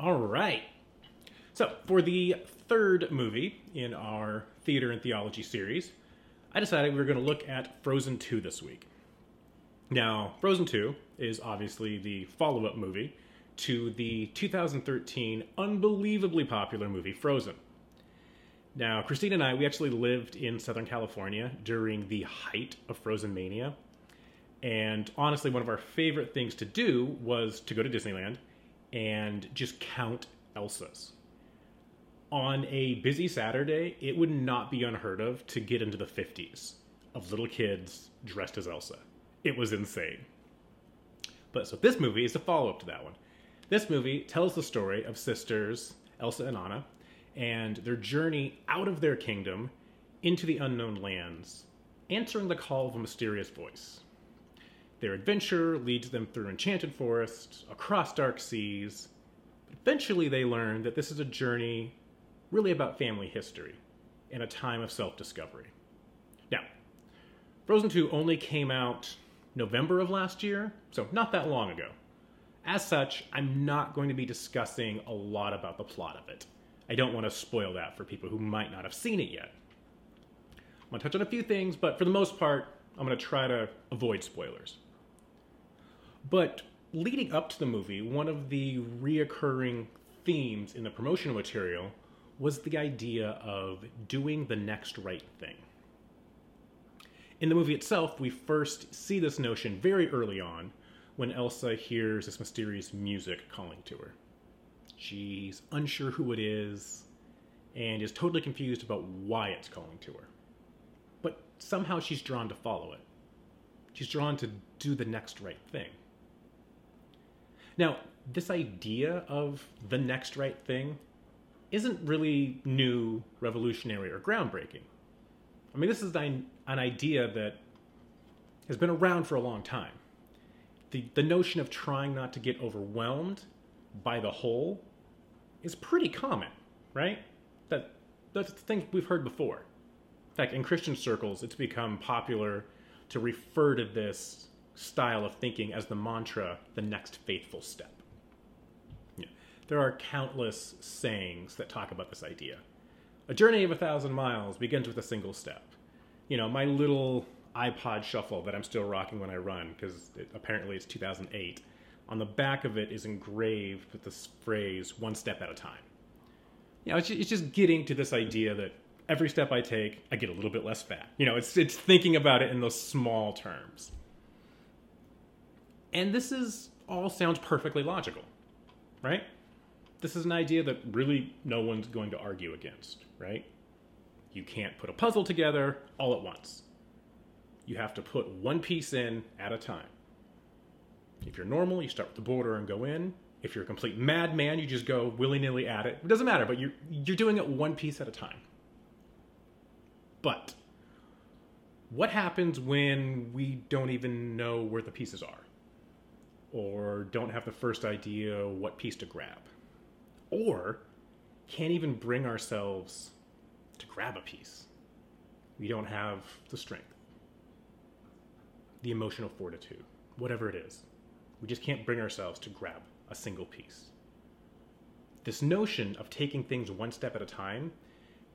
All right. So, for the third movie in our theater and theology series, I decided we were going to look at Frozen 2 this week. Now, Frozen 2 is obviously the follow up movie to the 2013 unbelievably popular movie Frozen. Now, Christine and I, we actually lived in Southern California during the height of Frozen Mania. And honestly, one of our favorite things to do was to go to Disneyland and just count Elsas. On a busy Saturday, it would not be unheard of to get into the 50s of little kids dressed as Elsa. It was insane. But so this movie is a follow up to that one. This movie tells the story of sisters Elsa and Anna and their journey out of their kingdom into the unknown lands, answering the call of a mysterious voice. Their adventure leads them through enchanted forests, across dark seas. But eventually, they learn that this is a journey really about family history and a time of self discovery. Now, Frozen 2 only came out November of last year, so not that long ago. As such, I'm not going to be discussing a lot about the plot of it. I don't want to spoil that for people who might not have seen it yet. I'm going to touch on a few things, but for the most part, I'm going to try to avoid spoilers. But leading up to the movie, one of the reoccurring themes in the promotional material was the idea of doing the next right thing. In the movie itself, we first see this notion very early on when Elsa hears this mysterious music calling to her. She's unsure who it is and is totally confused about why it's calling to her. But somehow she's drawn to follow it. She's drawn to do the next right thing. Now, this idea of the next right thing isn't really new, revolutionary, or groundbreaking. I mean, this is an, idea that has been around for a long time. The, the notion of trying not to get overwhelmed by the whole is pretty common, right? That that's thing we've heard before. In fact, in Christian circles, it's become popular to refer to this style of thinking as the mantra, the next faithful step. Yeah. There are countless sayings that talk about this idea. A journey of a thousand miles begins with a single step. You know, my little iPod shuffle that I'm still rocking when I run, because it, apparently it's 2008 on the back of it is engraved with this phrase, one step at a time. You know, it's it's just getting to this idea that every step I take, I get a little bit less fat. You know, it's, it's thinking about it in those small terms. And this is all sounds perfectly logical, right? This is an idea that really no one's going to argue against, right? You can't put a puzzle together all at once. You have to put one piece in at a time. If you're normal, you start with the border and go in. If you're a complete madman, you just go willy nilly at it. It doesn't matter, but you're, you're doing it one piece at a time. But what happens when we don't even know where the pieces are? Or don't have the first idea what piece to grab? Or can't even bring ourselves to grab a piece? We don't have the strength, the emotional fortitude, whatever it is. We just can't bring ourselves to grab a single piece. This notion of taking things one step at a time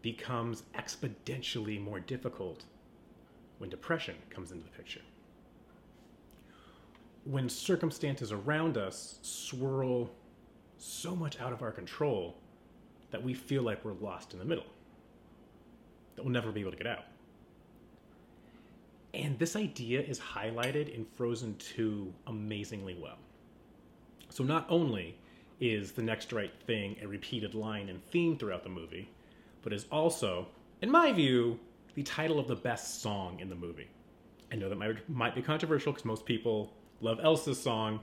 becomes exponentially more difficult when depression comes into the picture. When circumstances around us swirl so much out of our control that we feel like we're lost in the middle, that we'll never be able to get out. And this idea is highlighted in Frozen 2 amazingly well. So not only is the next right thing a repeated line and theme throughout the movie, but is also, in my view, the title of the best song in the movie. I know that might, might be controversial because most people love Elsa's song,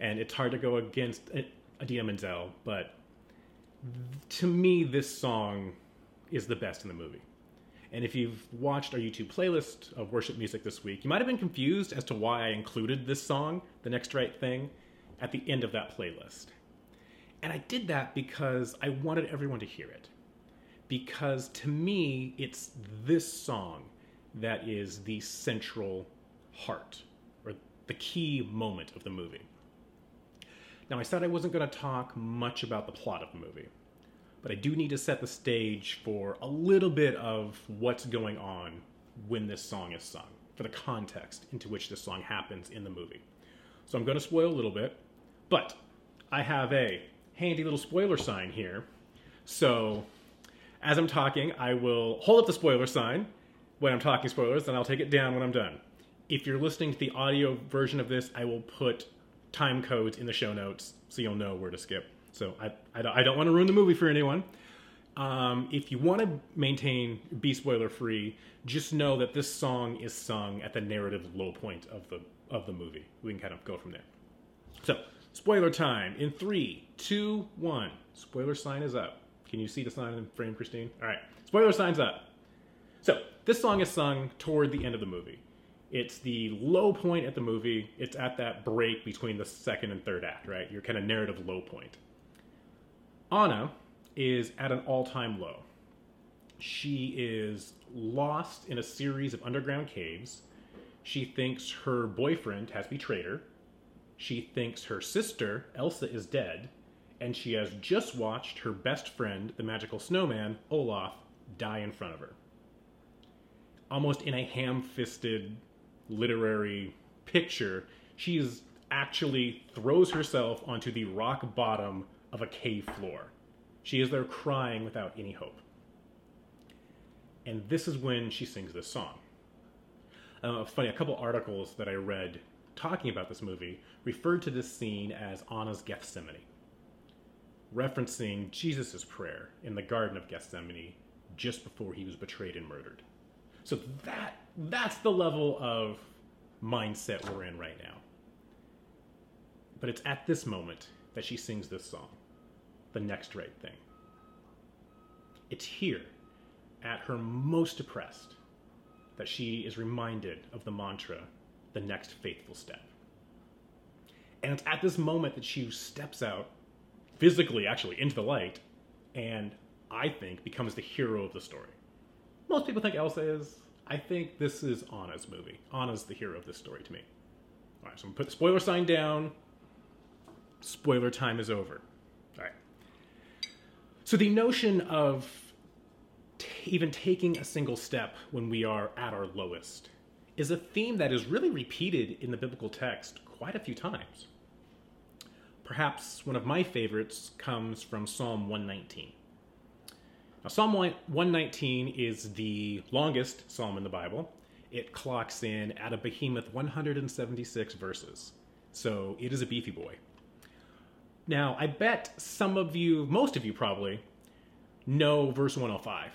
and it's hard to go against uh, Idina Menzel, but to me, this song is the best in the movie. And if you've watched our YouTube playlist of worship music this week, you might have been confused as to why I included this song, The Next Right Thing, at the end of that playlist. And I did that because I wanted everyone to hear it. Because to me, it's this song that is the central heart the key moment of the movie. Now, I said I wasn't going to talk much about the plot of the movie, but I do need to set the stage for a little bit of what's going on when this song is sung, for the context into which this song happens in the movie. So I'm going to spoil a little bit, but I have a handy little spoiler sign here. So as I'm talking, I will hold up the spoiler sign when I'm talking spoilers, and I'll take it down when I'm done. If you're listening to the audio version of this, I will put time codes in the show notes so you'll know where to skip. So I, I, don't, want to ruin the movie for anyone. Um, if you want to maintain be spoiler free, just know that this song is sung at the narrative low point of the of the movie. We can kind of go from there. So spoiler time in three, two, one. Spoiler sign is up. Can you see the sign in the frame, Christine? All right, spoiler sign's up. So this song is sung toward the end of the movie. It's the low point at the movie. It's at that break between the second and third act, right? Your kind of narrative low point. Anna is at an all time low. She is lost in a series of underground caves. She thinks her boyfriend has betrayed her. She thinks her sister, Elsa, is dead. And she has just watched her best friend, the magical snowman, Olaf, die in front of her. Almost in a ham fisted literary picture, she actually throws herself onto the rock bottom of a cave floor. She is there crying without any hope. And this is when she sings this song. Uh, funny, a couple articles that I read talking about this movie referred to this scene as Anna's Gethsemane, referencing Jesus' prayer in the Garden of Gethsemane just before he was betrayed and murdered. So that that's the level of mindset we're in right now. But it's at this moment that she sings this song, The Next Right Thing. It's here, at her most depressed, that she is reminded of the mantra, the next faithful step. And it's at this moment that she steps out, physically actually, into the light, and I think becomes the hero of the story. Most people think Elsa is. I think this is Anna's movie. Anna's the hero of this story to me. All right, so I'm gonna put the spoiler sign down. Spoiler time is over. All right. So the notion of even taking a single step when we are at our lowest is a theme that is really repeated in the biblical text quite a few times. Perhaps one of my favorites comes from Psalm 119. Now, Psalm 119 is the longest psalm in the Bible. It clocks in at a behemoth 176 verses. So it is a beefy boy. Now, I bet some of you, most of you probably, know verse 105.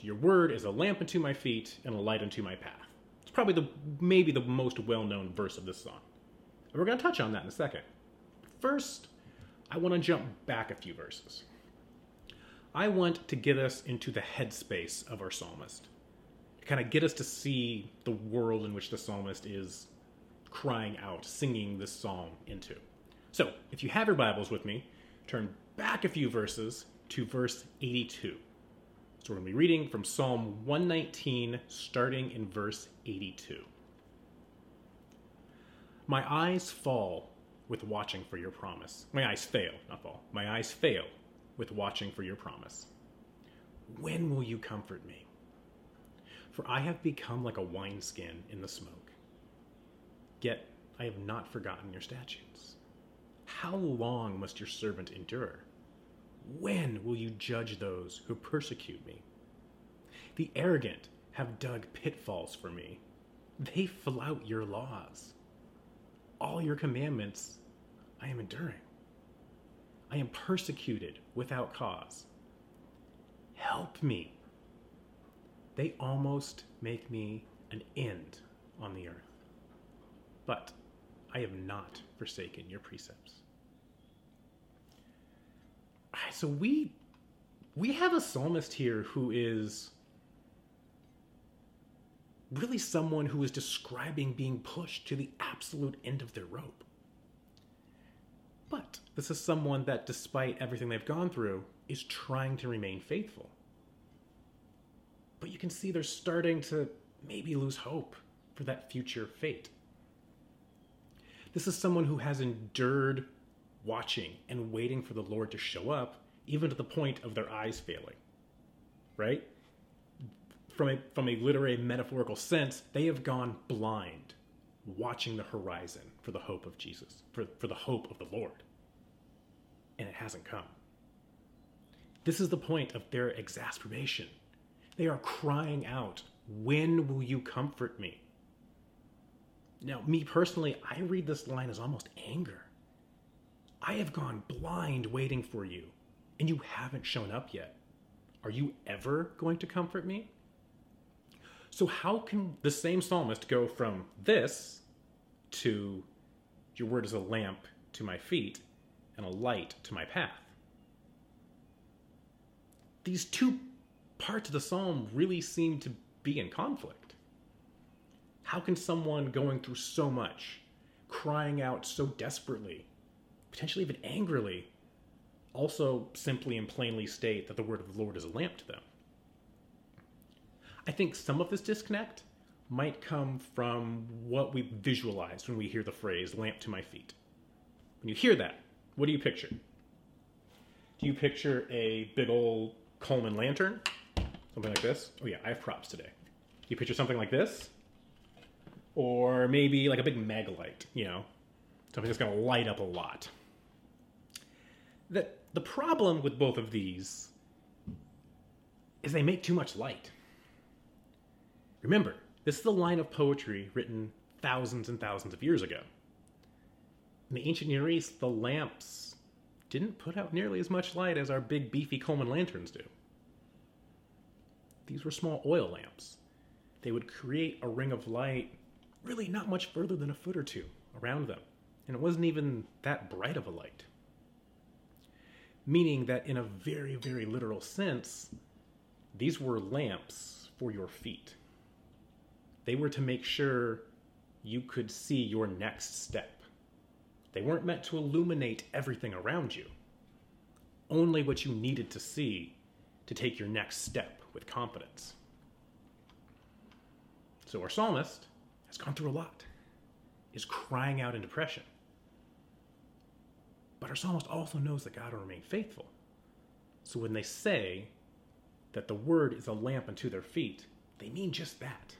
Your word is a lamp unto my feet and a light unto my path. It's probably the maybe the most well-known verse of this song. And we're going to touch on that in a second. First, I want to jump back a few verses. I want to get us into the headspace of our psalmist. To kind of get us to see the world in which the psalmist is crying out, singing this psalm into. So, if you have your Bibles with me, turn back a few verses to verse 82. So, we're going to be reading from Psalm 119, starting in verse 82. My eyes fall with watching for your promise. My eyes fail, not fall. My eyes fail with watching for your promise. When will you comfort me? For I have become like a wineskin in the smoke. Yet I have not forgotten your statutes. How long must your servant endure? When will you judge those who persecute me? The arrogant have dug pitfalls for me. They flout your laws. All your commandments I am enduring. I am persecuted without cause. Help me. They almost make me an end on the earth. But I have not forsaken your precepts. So we we have a psalmist here who is really someone who is describing being pushed to the absolute end of their rope. But this is someone that, despite everything they've gone through, is trying to remain faithful. But you can see they're starting to maybe lose hope for that future fate. This is someone who has endured watching and waiting for the Lord to show up, even to the point of their eyes failing. Right? From a, from a literary metaphorical sense, they have gone blind, watching the horizon for the hope of Jesus, for, for the hope of the Lord. And it hasn't come. This is the point of their exasperation. They are crying out, When will you comfort me? Now, me personally, I read this line as almost anger. I have gone blind waiting for you, and you haven't shown up yet. Are you ever going to comfort me? So, how can the same psalmist go from this to your word is a lamp to my feet and a light to my path? These two parts of the psalm really seem to be in conflict. How can someone going through so much, crying out so desperately, potentially even angrily, also simply and plainly state that the word of the Lord is a lamp to them? I think some of this disconnect might come from what we visualize when we hear the phrase lamp to my feet. When you hear that, what do you picture? Do you picture a big old Coleman lantern? Something like this? Oh, yeah, I have props today. Do you picture something like this? Or maybe like a big mag light, you know, something that's to light up a lot. The, the problem with both of these is they make too much light. Remember, this is a line of poetry written thousands and thousands of years ago. In the ancient Near East, the lamps didn't put out nearly as much light as our big beefy Coleman lanterns do. These were small oil lamps. They would create a ring of light really not much further than a foot or two around them, and it wasn't even that bright of a light. Meaning that, in a very, very literal sense, these were lamps for your feet. They were to make sure you could see your next step. They weren't meant to illuminate everything around you, only what you needed to see to take your next step with confidence. So, our psalmist has gone through a lot, is crying out in depression. But our psalmist also knows that God will remain faithful. So, when they say that the word is a lamp unto their feet, they mean just that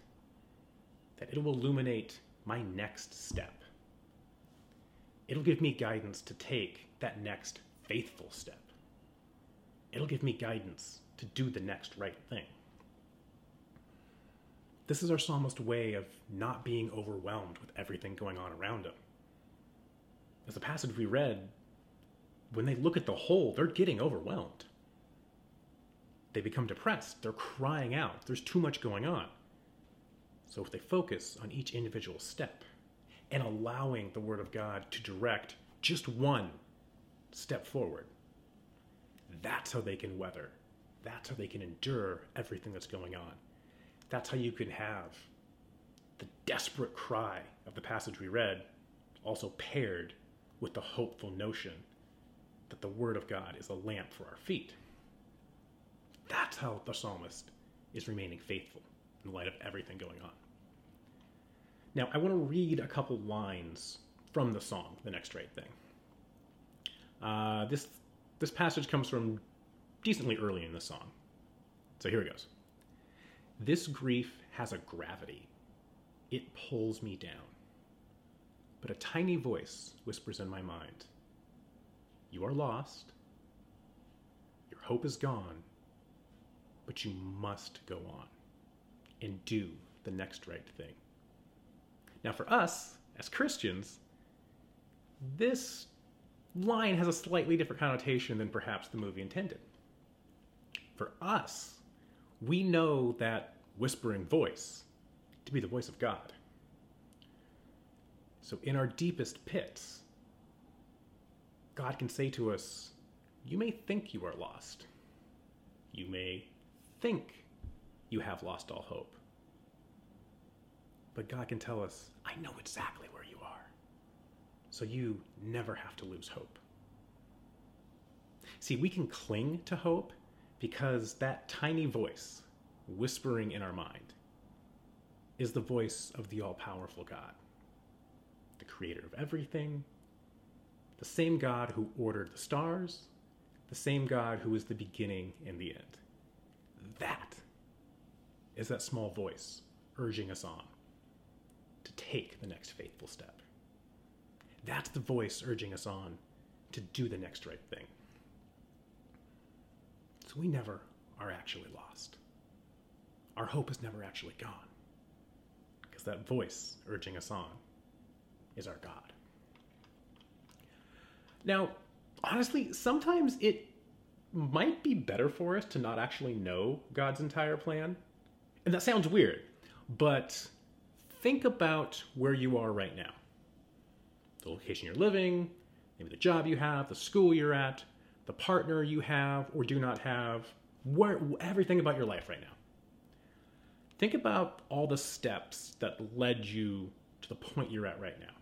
that it will illuminate my next step. It'll give me guidance to take that next faithful step. It'll give me guidance to do the next right thing. This is our psalmist's way of not being overwhelmed with everything going on around him. As the passage we read, when they look at the whole, they're getting overwhelmed. They become depressed. They're crying out. There's too much going on. So if they focus on each individual step and allowing the Word of God to direct just one step forward, that's how they can weather. That's how they can endure everything that's going on. That's how you can have the desperate cry of the passage we read also paired with the hopeful notion that the Word of God is a lamp for our feet. That's how the psalmist is remaining faithful in the light of everything going on. Now, I want to read a couple lines from the song, The Next Right Thing. Uh, this, this passage comes from decently early in the song. So here it goes. This grief has a gravity, it pulls me down. But a tiny voice whispers in my mind You are lost, your hope is gone, but you must go on and do the next right thing. Now, for us as Christians, this line has a slightly different connotation than perhaps the movie intended. For us, we know that whispering voice to be the voice of God. So, in our deepest pits, God can say to us, You may think you are lost. You may think you have lost all hope. But God can tell us, I know exactly where you are. So you never have to lose hope. See, we can cling to hope because that tiny voice whispering in our mind is the voice of the all powerful God, the creator of everything, the same God who ordered the stars, the same God who is the beginning and the end. That is that small voice urging us on to take the next faithful step. That's the voice urging us on to do the next right thing. So we never are actually lost. Our hope is never actually gone. Because that voice urging us on is our God. Now, honestly, sometimes it might be better for us to not actually know God's entire plan. And that sounds weird, but think about where you are right now the location you're living, maybe the job you have, the school you're at, the partner you have or do not have, where, everything about your life right now. Think about all the steps that led you to the point you're at right now.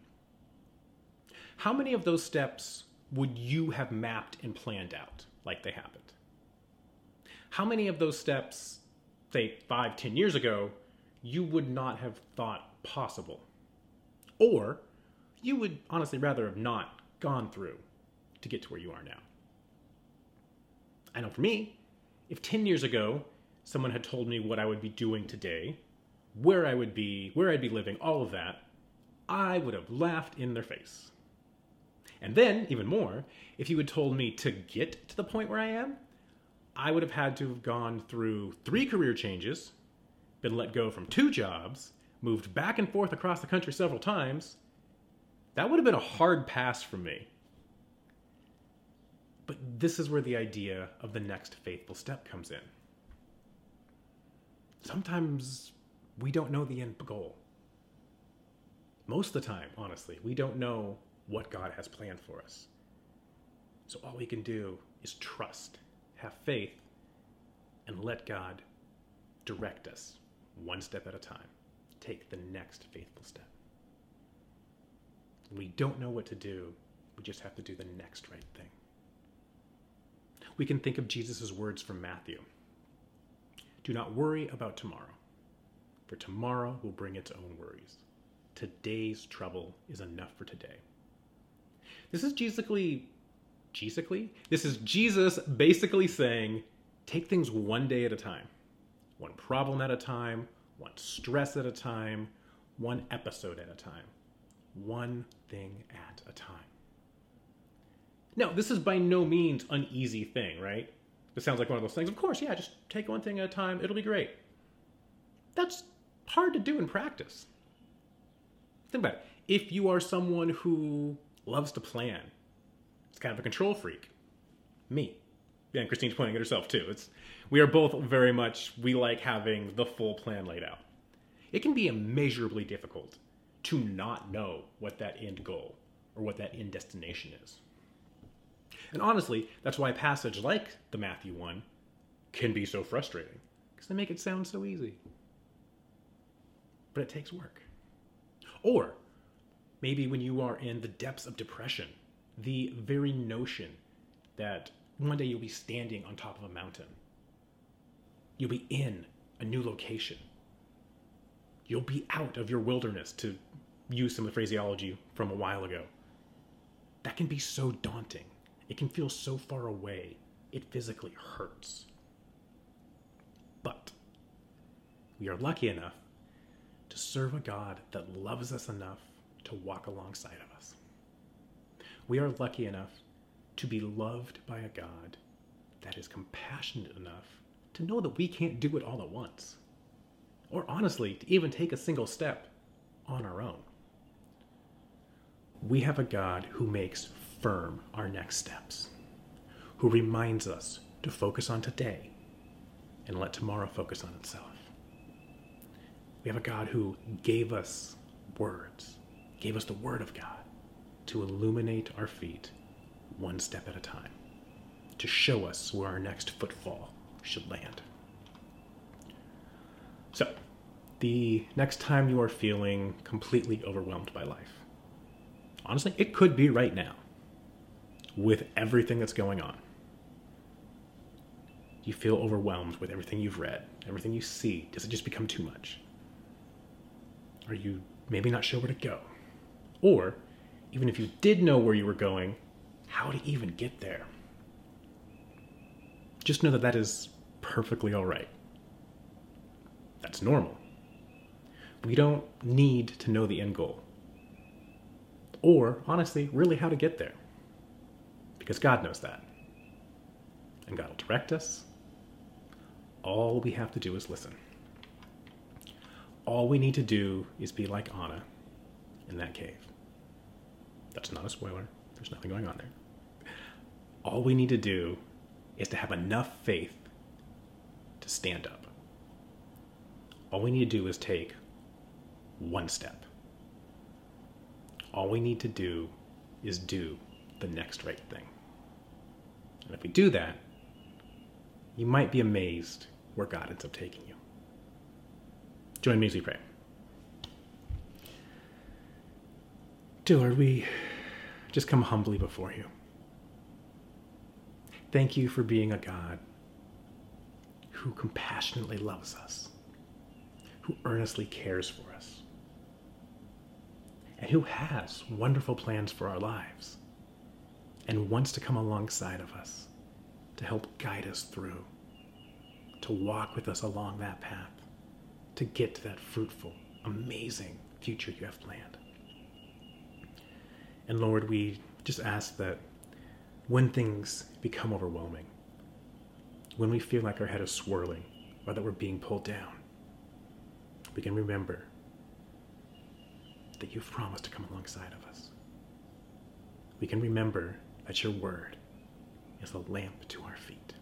How many of those steps would you have mapped and planned out like they happened? How many of those steps, say five, ten years ago, you would not have thought possible? Or you would honestly rather have not gone through to get to where you are now? I know for me, if 10 years ago someone had told me what I would be doing today, where I would be, where I'd be living, all of that, I would have laughed in their face. And then, even more, if you had told me to get to the point where I am, I would have had to have gone through three career changes, been let go from two jobs, moved back and forth across the country several times. That would have been a hard pass for me. But this is where the idea of the next faithful step comes in. Sometimes we don't know the end goal. Most of the time, honestly, we don't know what God has planned for us. So all we can do is trust, have faith, and let God direct us one step at a time. Take the next faithful step. we don't know what to do, we just have to do the next right thing we can think of Jesus' words from Matthew Do not worry about tomorrow, for tomorrow will bring its own worries. Today's trouble is enough for today. This is Jesusly, Jesusly? This is Jesus basically saying, take things one day at a time, one problem at a time, one stress at a time, one episode at a time, one thing at a time. Now, this is by no means an easy thing, right? This sounds like one of those things. Of course, yeah, just take one thing at a time, it'll be great. That's hard to do in practice. Think about it. If you are someone who loves to plan, it's kind of a control freak. Me. Yeah, and Christine's pointing at herself too. It's we are both very much we like having the full plan laid out. It can be immeasurably difficult to not know what that end goal or what that end destination is. And honestly, that's why a passage like the Matthew one can be so frustrating, because they make it sound so easy. But it takes work. Or maybe when you are in the depths of depression, the very notion that one day you'll be standing on top of a mountain, you'll be in a new location, you'll be out of your wilderness, to use some of the phraseology from a while ago. That can be so daunting. It can feel so far away, it physically hurts. But we are lucky enough to serve a God that loves us enough to walk alongside of. We are lucky enough to be loved by a God that is compassionate enough to know that we can't do it all at once. Or honestly, to even take a single step on our own. We have a God who makes firm our next steps, who reminds us to focus on today and let tomorrow focus on itself. We have a God who gave us words, gave us the Word of God to illuminate our feet one step at a time, to show us where our next footfall should land. So, the next time you are feeling completely overwhelmed by life, honestly, it could be right now with everything that's going on. You feel overwhelmed with everything you've read, everything you see. Does it just become too much? Are you maybe not sure where to go? Or, even if you did know where you were going, how to even get there. Just know that that is perfectly all right. That's normal. We don't need to know the end goal. Or, honestly, really how to get there. Because God knows that. And God will direct us. All we have to do is listen. All we need to do is be like Anna in that cave. That's not a spoiler. There's nothing going on there. All we need to do is to have enough faith to stand up. All we need to do is take one step. All we need to do is do the next right thing. And if we do that, you might be amazed where God ends up taking you. Join me as we pray. Dear Lord, we just come humbly before you. Thank you for being a God who compassionately loves us, who earnestly cares for us, and who has wonderful plans for our lives and wants to come alongside of us to help guide us through, to walk with us along that path, to get to that fruitful, amazing future you have planned. And Lord, we just ask that when things become overwhelming, when we feel like our head is swirling or that we're being pulled down, we can remember that you've promised to come alongside of us. We can remember that your word is a lamp to our feet.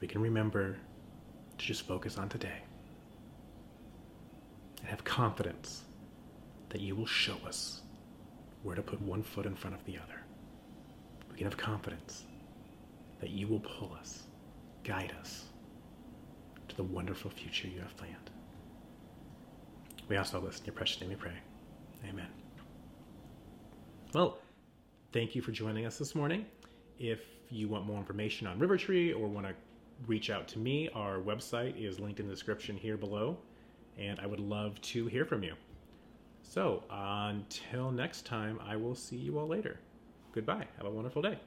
We can remember to just focus on today and have confidence that you will show us where to put one foot in front of the other. We can have confidence that you will pull us, guide us to the wonderful future you have planned. We ask all this in your precious name we pray. Amen. Well, thank you for joining us this morning. If you want more information on River Tree or want to reach out to me, our website is linked in the description here below, and I would love to hear from you. So until next time, I will see you all later. Goodbye. Have a wonderful day.